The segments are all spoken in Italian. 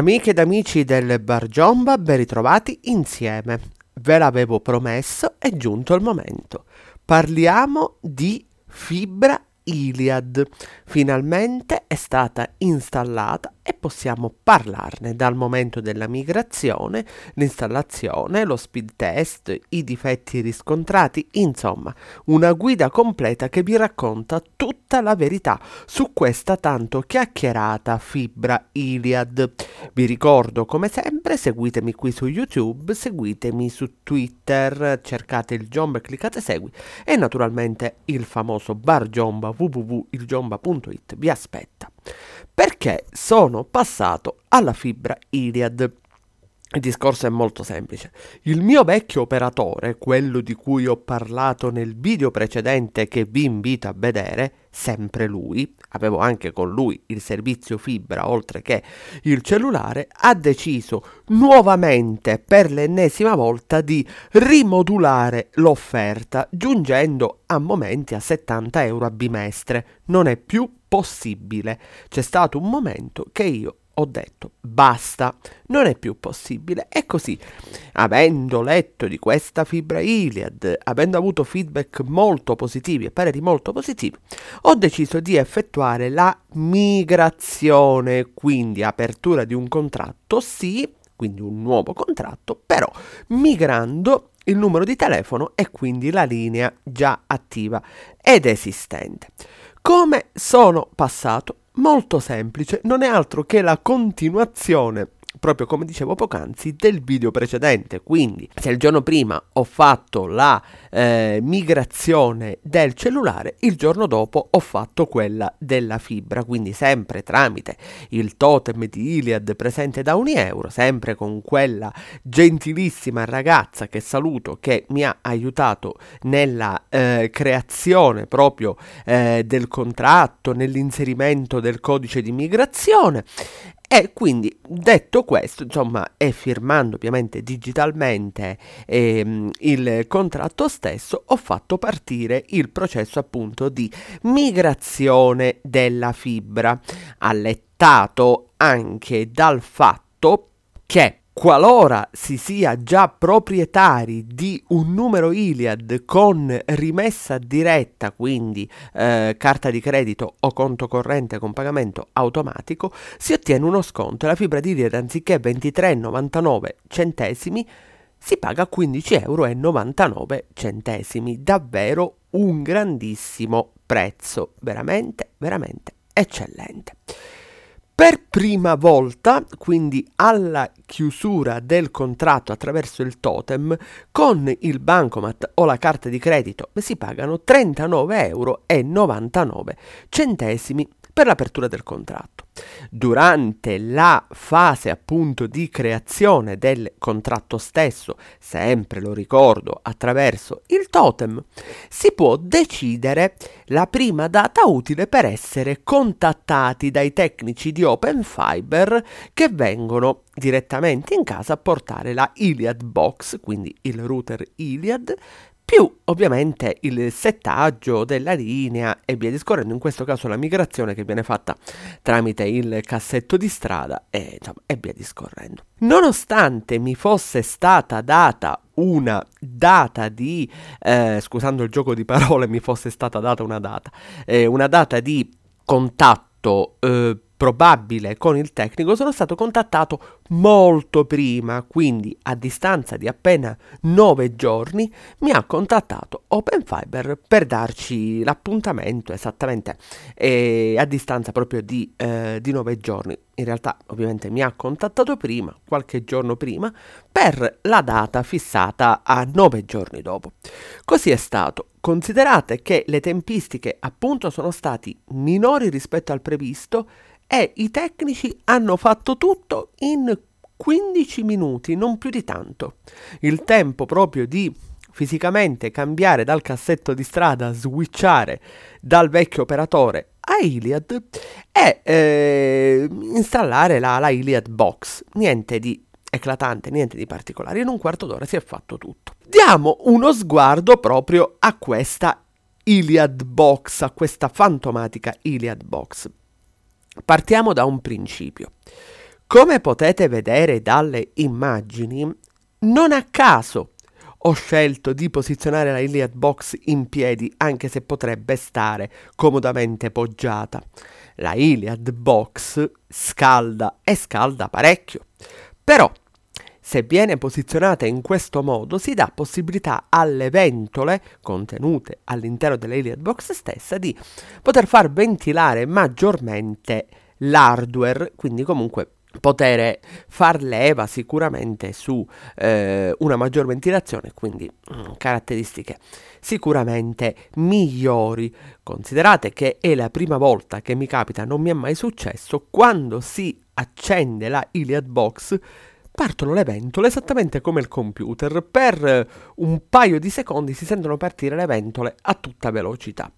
Amiche ed amici del Bar Giomba, ben ritrovati insieme. Ve l'avevo promesso, è giunto il momento. Parliamo di fibra Iliad. Finalmente è stata installata e possiamo parlarne dal momento della migrazione, l'installazione, lo speed test, i difetti riscontrati, insomma, una guida completa che vi racconta tutta la verità su questa tanto chiacchierata fibra Iliad. Vi ricordo come sempre, seguitemi qui su YouTube, seguitemi su Twitter, cercate il Giomba e cliccate segui e naturalmente il famoso bar Giomba www.ilgiomba.it vi aspetta perché sono passato alla fibra Iliad. Il discorso è molto semplice. Il mio vecchio operatore, quello di cui ho parlato nel video precedente che vi invito a vedere, sempre lui, avevo anche con lui il servizio fibra oltre che il cellulare, ha deciso nuovamente per l'ennesima volta di rimodulare l'offerta, giungendo a momenti a 70 euro a bimestre. Non è più possibile. C'è stato un momento che io ho detto basta, non è più possibile. E così, avendo letto di questa fibra Iliad, avendo avuto feedback molto positivi e pareri molto positivi, ho deciso di effettuare la migrazione, quindi apertura di un contratto, sì, quindi un nuovo contratto, però migrando il numero di telefono e quindi la linea già attiva ed esistente. Come sono passato? Molto semplice, non è altro che la continuazione proprio come dicevo poc'anzi, del video precedente. Quindi, se il giorno prima ho fatto la eh, migrazione del cellulare, il giorno dopo ho fatto quella della fibra. Quindi, sempre tramite il totem di Iliad presente da un euro, sempre con quella gentilissima ragazza che saluto che mi ha aiutato nella eh, creazione proprio eh, del contratto, nell'inserimento del codice di migrazione e quindi detto questo, insomma, e firmando ovviamente digitalmente ehm, il contratto stesso, ho fatto partire il processo appunto di migrazione della fibra, allettato anche dal fatto che Qualora si sia già proprietari di un numero Iliad con rimessa diretta, quindi eh, carta di credito o conto corrente con pagamento automatico, si ottiene uno sconto e la fibra di Iliad anziché 23,99 centesimi si paga 15,99 euro. Davvero un grandissimo prezzo, veramente, veramente eccellente. Per prima volta, quindi alla chiusura del contratto attraverso il totem, con il bancomat o la carta di credito si pagano 39,99 euro per l'apertura del contratto. Durante la fase appunto di creazione del contratto stesso, sempre lo ricordo attraverso il totem, si può decidere la prima data utile per essere contattati dai tecnici di Open Fiber che vengono direttamente in casa a portare la Iliad Box, quindi il router Iliad, più ovviamente il settaggio della linea e via discorrendo, in questo caso la migrazione che viene fatta tramite il cassetto di strada e, insomma, e via discorrendo. Nonostante mi fosse stata data una data di, eh, scusando il gioco di parole, mi fosse stata data una data, eh, una data di contatto eh, probabile con il tecnico sono stato contattato molto prima, quindi a distanza di appena 9 giorni mi ha contattato Open Fiber per darci l'appuntamento esattamente eh, a distanza proprio di, eh, di 9 giorni. In realtà ovviamente mi ha contattato prima, qualche giorno prima, per la data fissata a 9 giorni dopo. Così è stato. Considerate che le tempistiche appunto sono stati minori rispetto al previsto e i tecnici hanno fatto tutto in 15 minuti, non più di tanto. Il tempo proprio di fisicamente cambiare dal cassetto di strada, switchare dal vecchio operatore a Iliad e eh, installare la, la Iliad Box. Niente di eclatante, niente di particolare. In un quarto d'ora si è fatto tutto. Diamo uno sguardo proprio a questa Iliad Box, a questa fantomatica Iliad Box. Partiamo da un principio. Come potete vedere dalle immagini, non a caso ho scelto di posizionare la Iliad Box in piedi anche se potrebbe stare comodamente poggiata. La Iliad Box scalda e scalda parecchio. Però se viene posizionata in questo modo si dà possibilità alle ventole contenute all'interno della Iliad Box stessa di poter far ventilare maggiormente l'hardware, quindi comunque poter far leva sicuramente su eh, una maggior ventilazione, quindi mm, caratteristiche sicuramente migliori. Considerate che è la prima volta che mi capita, non mi è mai successo, quando si accende la Iliad Box partono le ventole esattamente come il computer. Per un paio di secondi si sentono partire le ventole a tutta velocità.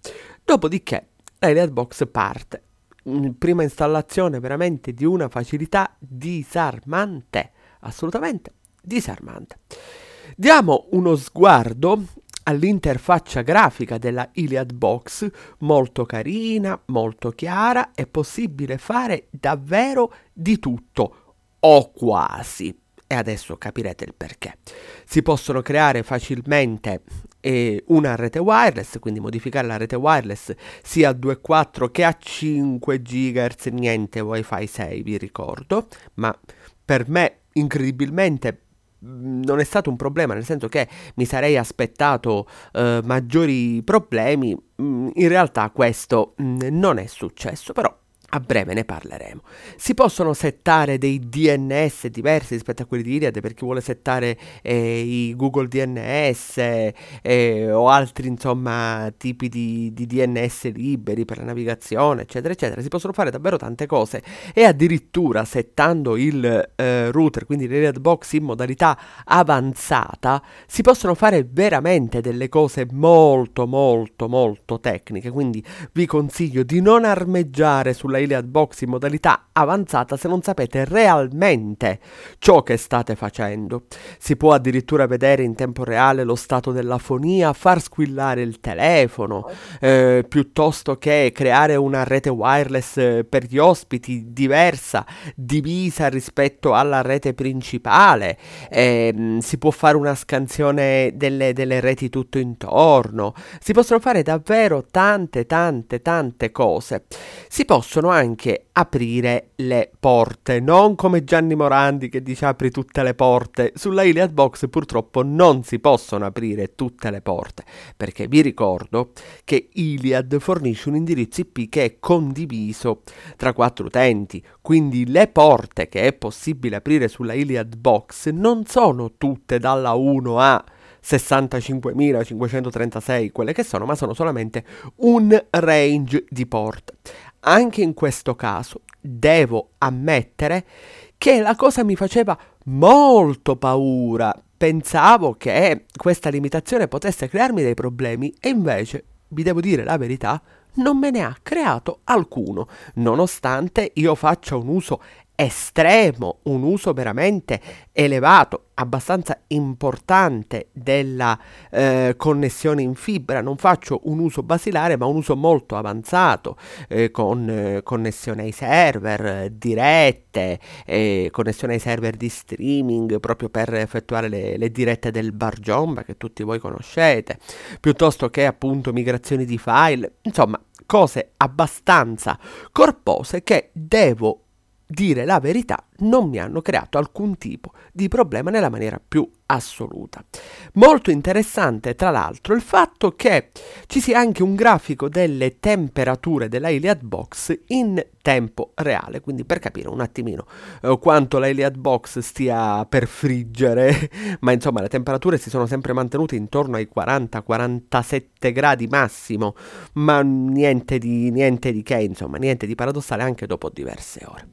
Dopodiché la Box parte prima installazione veramente di una facilità disarmante, assolutamente disarmante. Diamo uno sguardo all'interfaccia grafica della Iliad Box, molto carina, molto chiara, è possibile fare davvero di tutto, o quasi. E adesso capirete il perché. Si possono creare facilmente e una rete wireless, quindi modificare la rete wireless sia a 2.4 che a 5 GHz, niente WiFi 6 vi ricordo, ma per me incredibilmente mm, non è stato un problema, nel senso che mi sarei aspettato eh, maggiori problemi, mm, in realtà questo mm, non è successo, però a breve ne parleremo. Si possono settare dei DNS diversi rispetto a quelli di Iliad per chi vuole settare eh, i Google DNS eh, o altri insomma tipi di, di, DNS liberi per la navigazione eccetera eccetera. Si possono fare davvero tante cose e addirittura settando il eh, router, quindi l'Iliad Box in modalità avanzata, si possono fare veramente delle cose molto molto molto tecniche. Quindi vi consiglio di non armeggiare sulla Iliad Box in modalità avanzata se non sapete realmente ciò che state facendo. Si può addirittura vedere in tempo reale lo stato della fonia, far squillare il telefono, eh, piuttosto che creare una rete wireless eh, per gli ospiti diversa, divisa rispetto alla rete principale. Eh, si può fare una scansione delle, delle reti tutto intorno. Si possono fare davvero tante, tante, tante cose. Si possono anche aprire le porte, non come Gianni Morandi che dice apri tutte le porte. Sulla Iliad Box purtroppo non si possono aprire tutte le porte, perché vi ricordo che Iliad fornisce un indirizzo IP che è condiviso tra quattro utenti, quindi le porte che è possibile aprire sulla Iliad Box non sono tutte dalla 1 a 65.536 quelle che sono, ma sono solamente un range di porte anche in questo caso devo ammettere che la cosa mi faceva molto paura. Pensavo che questa limitazione potesse crearmi dei problemi e invece, vi devo dire la verità, non me ne ha creato alcuno, nonostante io faccia un uso estremo, un uso veramente elevato, abbastanza importante della eh, connessione in fibra. Non faccio un uso basilare, ma un uso molto avanzato eh, con eh, connessione ai server dirette, connessione ai server di streaming proprio per effettuare le, le dirette del bar Jomba che tutti voi conoscete, piuttosto che appunto migrazioni di file, insomma cose abbastanza corpose che devo dire la verità, non mi hanno creato alcun tipo di problema nella maniera più assoluta. Molto interessante tra l'altro il fatto che ci sia anche un grafico delle temperature della Iliad Box in tempo reale, quindi per capire un attimino eh, quanto la Iliad Box stia per friggere, ma insomma le temperature si sono sempre mantenute intorno ai 40-47 gradi massimo, ma niente di, niente di che, insomma, niente di paradossale anche dopo diverse ore.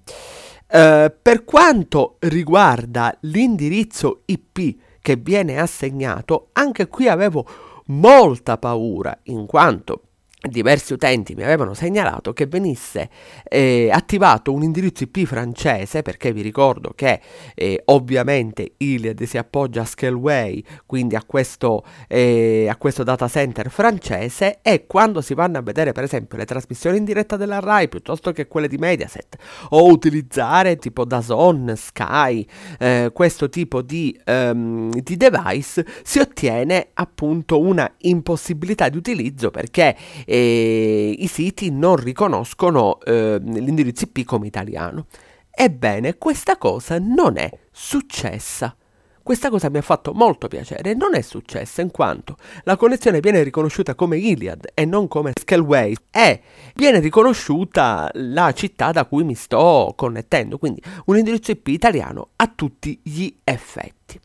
Uh, per quanto riguarda l'indirizzo IP che viene assegnato, anche qui avevo molta paura, in quanto diversi utenti mi avevano segnalato che venisse eh, attivato un indirizzo IP francese perché vi ricordo che eh, ovviamente Iliad si appoggia a Scaleway quindi a questo, eh, a questo data center francese e quando si vanno a vedere per esempio le trasmissioni in diretta della RAI piuttosto che quelle di Mediaset o utilizzare tipo Dazon, Sky eh, questo tipo di, um, di device si ottiene appunto una impossibilità di utilizzo perché e i siti non riconoscono eh, l'indirizzo IP come italiano. Ebbene, questa cosa non è successa. Questa cosa mi ha fatto molto piacere, non è successa in quanto la connessione viene riconosciuta come Iliad e non come Scaleway e viene riconosciuta la città da cui mi sto connettendo, quindi un indirizzo IP italiano a tutti gli effetti.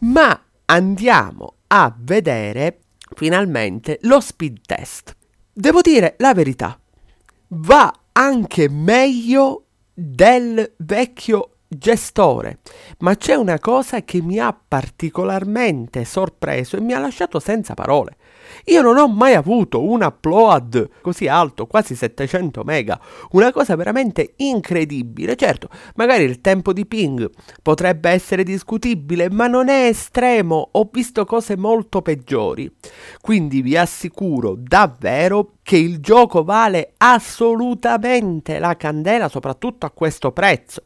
Ma andiamo a vedere finalmente lo speed test. Devo dire la verità, va anche meglio del vecchio gestore, ma c'è una cosa che mi ha particolarmente sorpreso e mi ha lasciato senza parole. Io non ho mai avuto un upload così alto, quasi 700 mega, una cosa veramente incredibile. Certo, magari il tempo di ping potrebbe essere discutibile, ma non è estremo, ho visto cose molto peggiori. Quindi vi assicuro davvero che il gioco vale assolutamente la candela, soprattutto a questo prezzo.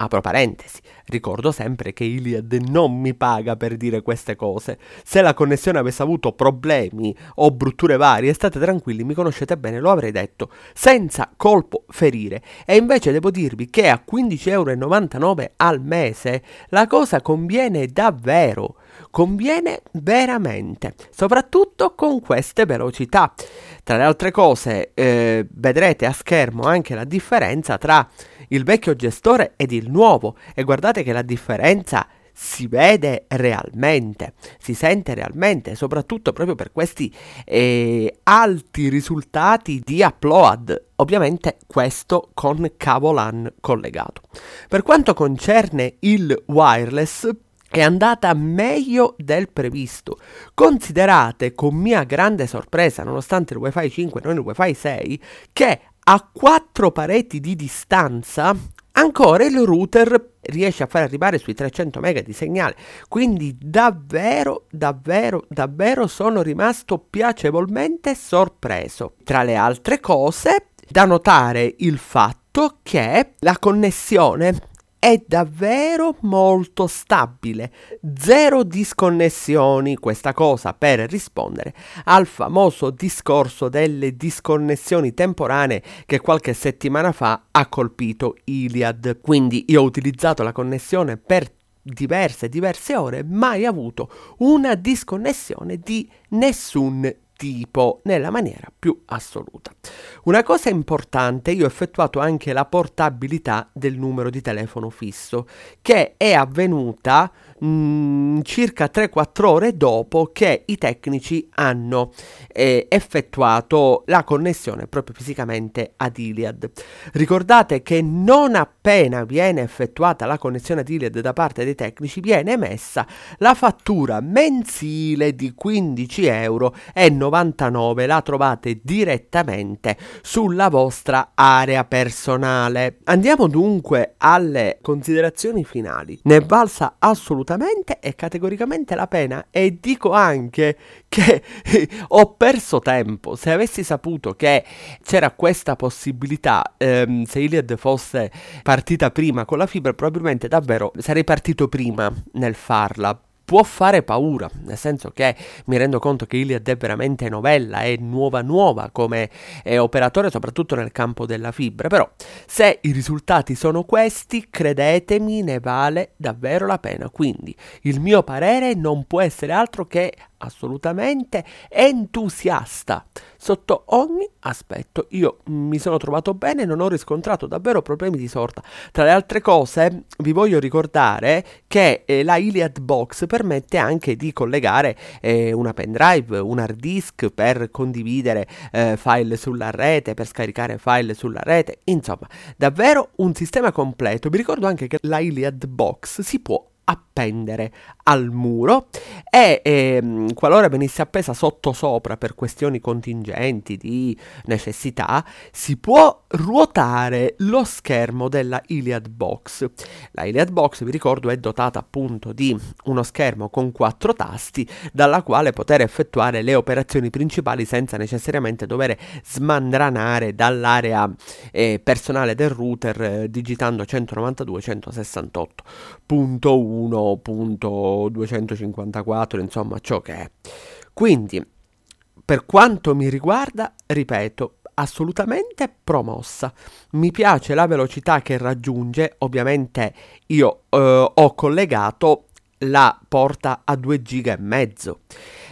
Apro parentesi, ricordo sempre che Iliad non mi paga per dire queste cose. Se la connessione avesse avuto problemi o brutture varie, state tranquilli, mi conoscete bene, lo avrei detto, senza colpo ferire. E invece devo dirvi che a 15,99 euro al mese la cosa conviene davvero. Conviene veramente, soprattutto con queste velocità. Tra le altre cose, eh, vedrete a schermo anche la differenza tra il vecchio gestore ed il nuovo e guardate che la differenza si vede realmente, si sente realmente, soprattutto proprio per questi eh, alti risultati di upload. Ovviamente questo con cavo LAN collegato. Per quanto concerne il wireless, è andata meglio del previsto. Considerate con mia grande sorpresa, nonostante il WiFi 5 non il WiFi 6, che a quattro pareti di distanza ancora il router riesce a far arrivare sui 300 mega di segnale quindi davvero davvero davvero sono rimasto piacevolmente sorpreso tra le altre cose da notare il fatto che la connessione è davvero molto stabile, zero disconnessioni, questa cosa per rispondere al famoso discorso delle disconnessioni temporanee che qualche settimana fa ha colpito Iliad. Quindi io ho utilizzato la connessione per diverse diverse ore, mai avuto una disconnessione di nessun tipo nella maniera più assoluta. Una cosa importante, io ho effettuato anche la portabilità del numero di telefono fisso, che è avvenuta mm, circa 3-4 ore dopo che i tecnici hanno eh, effettuato la connessione proprio fisicamente ad Iliad. Ricordate che non appena viene effettuata la connessione ad Iliad da parte dei tecnici viene emessa la fattura mensile di 15 euro 99 la trovate direttamente sulla vostra area personale. Andiamo dunque alle considerazioni finali. Ne è valsa assolutamente e categoricamente la pena e dico anche che ho perso tempo. Se avessi saputo che c'era questa possibilità, ehm, se Iliad fosse partita prima con la fibra, probabilmente davvero sarei partito prima nel farla può fare paura, nel senso che mi rendo conto che Iliad è veramente novella, è nuova nuova come è operatore soprattutto nel campo della fibra, però se i risultati sono questi, credetemi, ne vale davvero la pena. Quindi il mio parere non può essere altro che assolutamente entusiasta sotto ogni aspetto. Io mi sono trovato bene, non ho riscontrato davvero problemi di sorta. Tra le altre cose, vi voglio ricordare che eh, la Iliad Box permette anche di collegare eh, una pendrive, un hard disk per condividere eh, file sulla rete, per scaricare file sulla rete, insomma, davvero un sistema completo. Vi ricordo anche che la Iliad Box si può appendere al muro e ehm, qualora venisse appesa sotto sopra per questioni contingenti di necessità, si può ruotare lo schermo della Iliad Box. La Iliad Box, vi ricordo, è dotata appunto di uno schermo con quattro tasti dalla quale poter effettuare le operazioni principali senza necessariamente dover smandranare dall'area eh, personale del router eh, digitando 192.168.1 254, insomma ciò che è. Quindi, per quanto mi riguarda, ripeto, assolutamente promossa. Mi piace la velocità che raggiunge, ovviamente io eh, ho collegato la porta a 2 giga e mezzo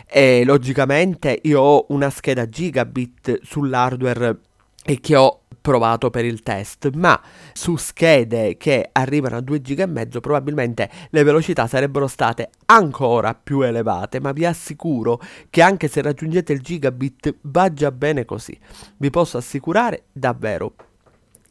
e logicamente io ho una scheda gigabit sull'hardware e che ho provato per il test, ma su schede che arrivano a 2 giga e mezzo probabilmente le velocità sarebbero state ancora più elevate, ma vi assicuro che anche se raggiungete il gigabit va già bene così. Vi posso assicurare davvero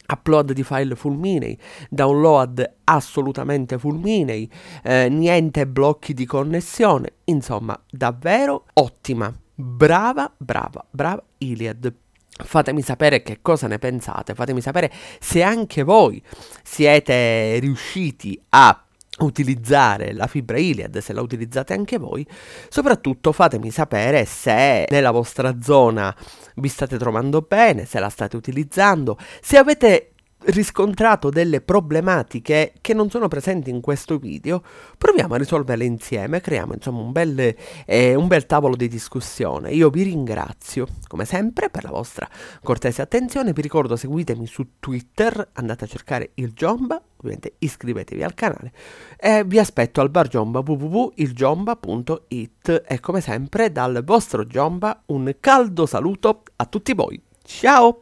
upload di file fulminei, download assolutamente fulminei, eh, niente blocchi di connessione, insomma davvero ottima, brava, brava, brava Iliad. Fatemi sapere che cosa ne pensate, fatemi sapere se anche voi siete riusciti a utilizzare la fibra Iliad, se la utilizzate anche voi, soprattutto fatemi sapere se nella vostra zona vi state trovando bene, se la state utilizzando, se avete riscontrato delle problematiche che non sono presenti in questo video, proviamo a risolverle insieme, creiamo insomma un bel, eh, un bel tavolo di discussione. Io vi ringrazio come sempre per la vostra cortese attenzione, vi ricordo seguitemi su Twitter, andate a cercare il Giomba, ovviamente iscrivetevi al canale e vi aspetto al bar Giomba www.ilgiomba.it e come sempre dal vostro Giomba un caldo saluto a tutti voi. Ciao!